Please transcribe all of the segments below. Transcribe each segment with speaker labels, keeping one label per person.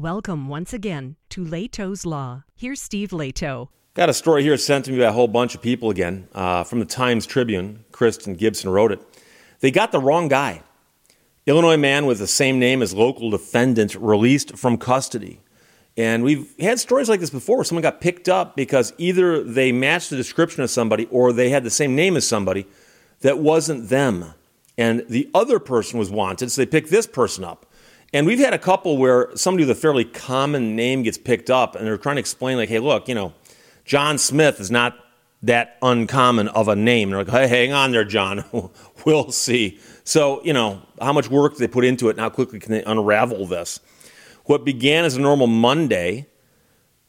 Speaker 1: Welcome once again to Lehto's Law. Here's Steve Lehto.
Speaker 2: Got a story here sent to me by a whole bunch of people again uh, from the Times Tribune. Kristen Gibson wrote it. They got the wrong guy. Illinois man with the same name as local defendant released from custody. And we've had stories like this before where someone got picked up because either they matched the description of somebody or they had the same name as somebody that wasn't them. And the other person was wanted, so they picked this person up. And we've had a couple where somebody with a fairly common name gets picked up and they're trying to explain, like, hey, look, you know, John Smith is not that uncommon of a name. And they're like, hey, hang on there, John. we'll see. So, you know, how much work they put into it and how quickly can they unravel this? What began as a normal Monday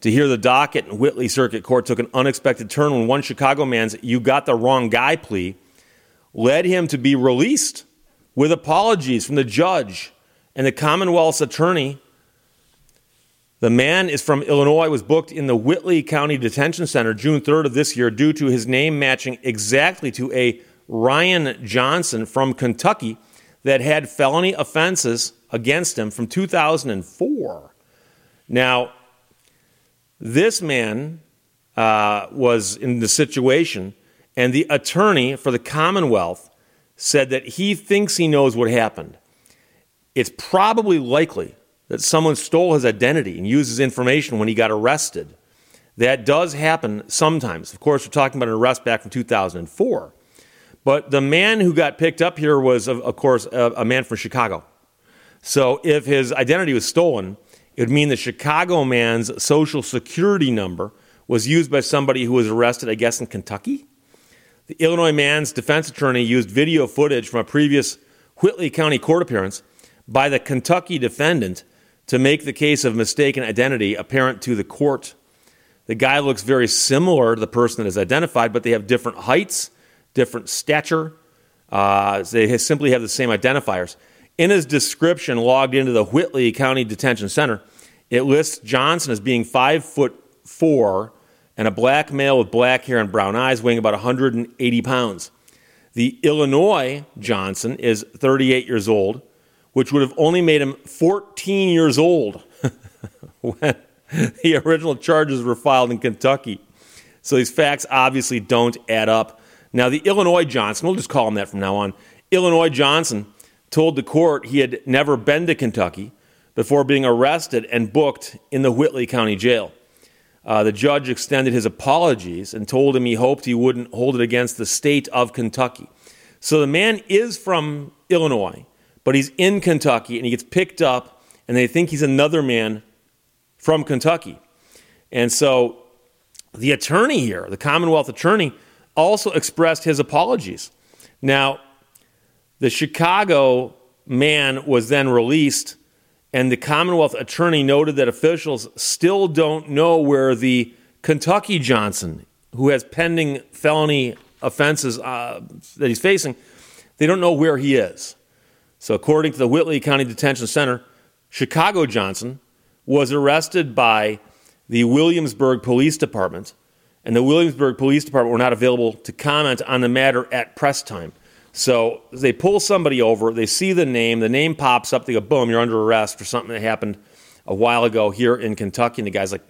Speaker 2: to hear the docket in Whitley Circuit Court took an unexpected turn when one Chicago man's you got the wrong guy plea led him to be released with apologies from the judge and the Commonwealth's attorney. The man is from Illinois, was booked in the Whitley County Detention Center June 3rd of this year due to his name matching exactly to a Ryan Johnson from Kentucky that had felony offenses against him from 2004. Now, this man uh, was in the situation, and the attorney for the Commonwealth said that he thinks he knows what happened. It's probably likely that someone stole his identity and used his information when he got arrested. That does happen sometimes. Of course, we're talking about an arrest back from 2004. But the man who got picked up here was, of, course, a, a man from Chicago. So if his identity was stolen, it would mean the Chicago man's social security number was used by somebody who was arrested, I guess, in Kentucky. The Illinois man's defense attorney used video footage from a previous Whitley County court appearance by the Kentucky defendant to make the case of mistaken identity apparent to the court. The guy looks very similar to the person that is identified, but they have different heights, different stature. Uh, they simply have the same identifiers. In his description logged into the Whitley County Detention Center, it lists Johnson as being five foot four and a black male with black hair and brown eyes, weighing about 180 pounds. The Illinois Johnson is 38 years old, which would have only made him 14 years old when the original charges were filed in Kentucky. So these facts obviously don't add up. Now, the Illinois Johnson, we'll just call him that from now on, Illinois Johnson told the court he had never been to Kentucky before being arrested and booked in the Whitley County Jail. Uh, the judge extended his apologies and told him he hoped he wouldn't hold it against the state of Kentucky. So the man is from Illinois, but he's in Kentucky and he gets picked up, and they think he's another man from Kentucky. And so the attorney here, the Commonwealth attorney, also expressed his apologies. Now, the Chicago man was then released, and the Commonwealth attorney noted that officials still don't know where the Kentucky Johnson, who has pending felony offenses uh, that he's facing, they don't know where he is. So, according to the Whitley County Detention Center, Chicago Johnson was arrested by the Williamsburg Police Department, and the Williamsburg Police Department were not available to comment on the matter at press time. So they pull somebody over, they see the name, the name pops up, they go, boom, you're under arrest for something that happened a while ago here in Kentucky. And the guy's like,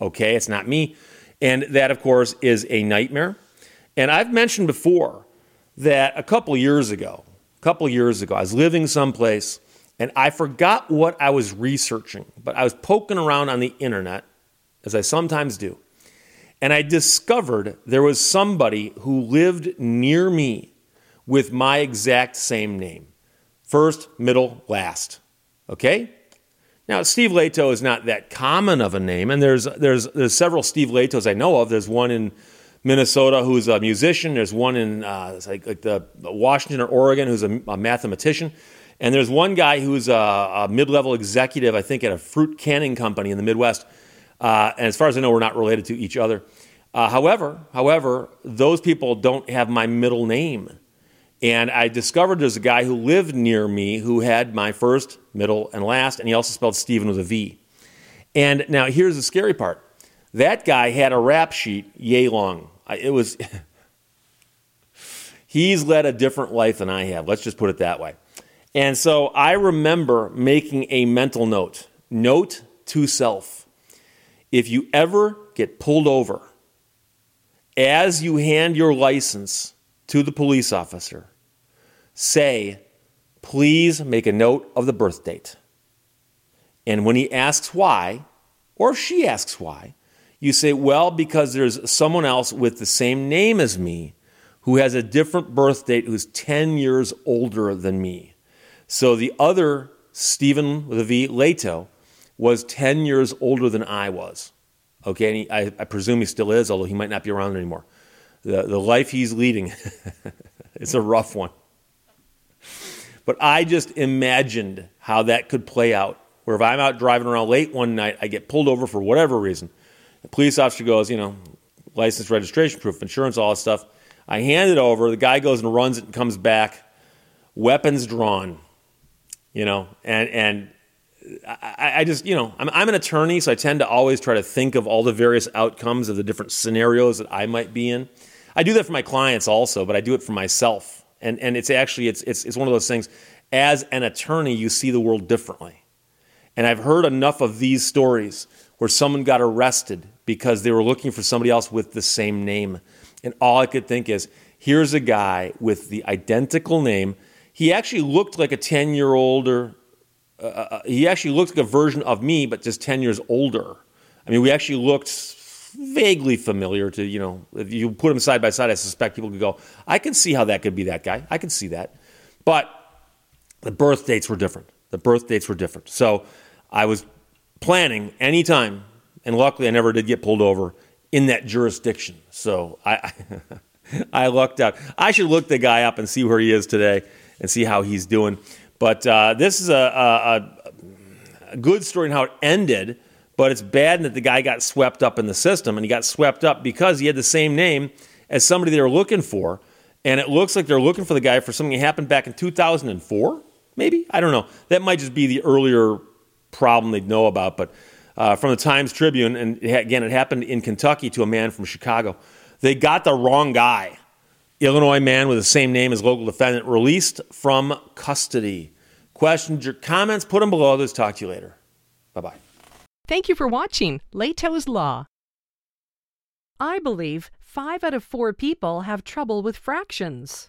Speaker 2: okay, it's not me. And that, of course, is a nightmare. And I've mentioned before that a couple years ago, couple years ago, I was living someplace and I forgot what I was researching, but I was poking around on the internet, as I sometimes do and I discovered there was somebody who lived near me with my exact same name first, middle, last. Okay? Now, Steve Lehto is not that common of a name, and there's, there's, there's several Steve Lehtos I know of. There's one in Minnesota who's a musician, there's one in uh, like, like the Washington or Oregon who's a, a mathematician. And there's one guy who's a, a mid level executive, I think, at a fruit canning company in the Midwest uh, and as far as I know, we're not related to each other. Uh, however, however, those people don't have my middle name. And I discovered there's a guy who lived near me who had my first, middle, and last, and he also spelled Stephen with a V. And now here's the scary part that guy had a rap sheet yay long. It was, he's led a different life than I have. Let's just put it that way. And so I remember making a mental note note to self if you ever get pulled over, as you hand your license to the police officer, say, please make a note of the birth date. And when he asks why, or she asks why, you say, well, because there's someone else with the same name as me who has a different birth date who's 10 years older than me. So the other Stephen with a V, Lehto, was 10 years older than I was. Okay, and he, I, I, presume he still is, although he might not be around anymore. The, the life he's leading, it's a rough one. But I just imagined how that could play out. Where if I'm out driving around late one night, I get pulled over for whatever reason. The police officer goes, you know, license, registration proof, insurance, all that stuff. I hand it over. The guy goes and runs it and comes back, weapons drawn, you know, and, and I, I, just, you know, I'm, I'm, an attorney, so I tend to always try to think of all the various outcomes of the different scenarios that I might be in. I do that for my clients also, but I do it for myself. And, and it's actually, it's, it's, it's one of those things, as an attorney, you see the world differently. And I've heard enough of these stories where someone got arrested because they were looking for somebody else with the same name. And all I could think is, here's a guy with the identical name. He actually looked like a 10 year older uh, uh, he actually looked like a version of me, but just 10 years older. I mean, we actually looked vaguely familiar to, you know, if you put them side by side, I suspect people could go, I can see how that could be that guy. I can see that. But the birth dates were different. The birth dates were different. So I was planning anytime, and luckily I never did get pulled over in that jurisdiction. So I, I lucked out. I should look the guy up and see where he is today and see how he's doing. But uh, this is a, a, a, good story in how it ended, but it's bad that the guy got swept up in the system, and he got swept up because he had the same name as somebody they were looking for. And it looks like they're looking for the guy for something that happened back in 2004, maybe? I don't know. That might just be the earlier problem they'd know about. But uh, from the Times Tribune, and again, it happened in Kentucky to a man from Chicago. They got the wrong guy. Illinois man with the same name as local defendant released from custody. Questions or comments, put them below. Let's talk to you later. Bye bye.
Speaker 1: Thank you for watching Lehto's Law. I believe five out of four people have trouble with fractions.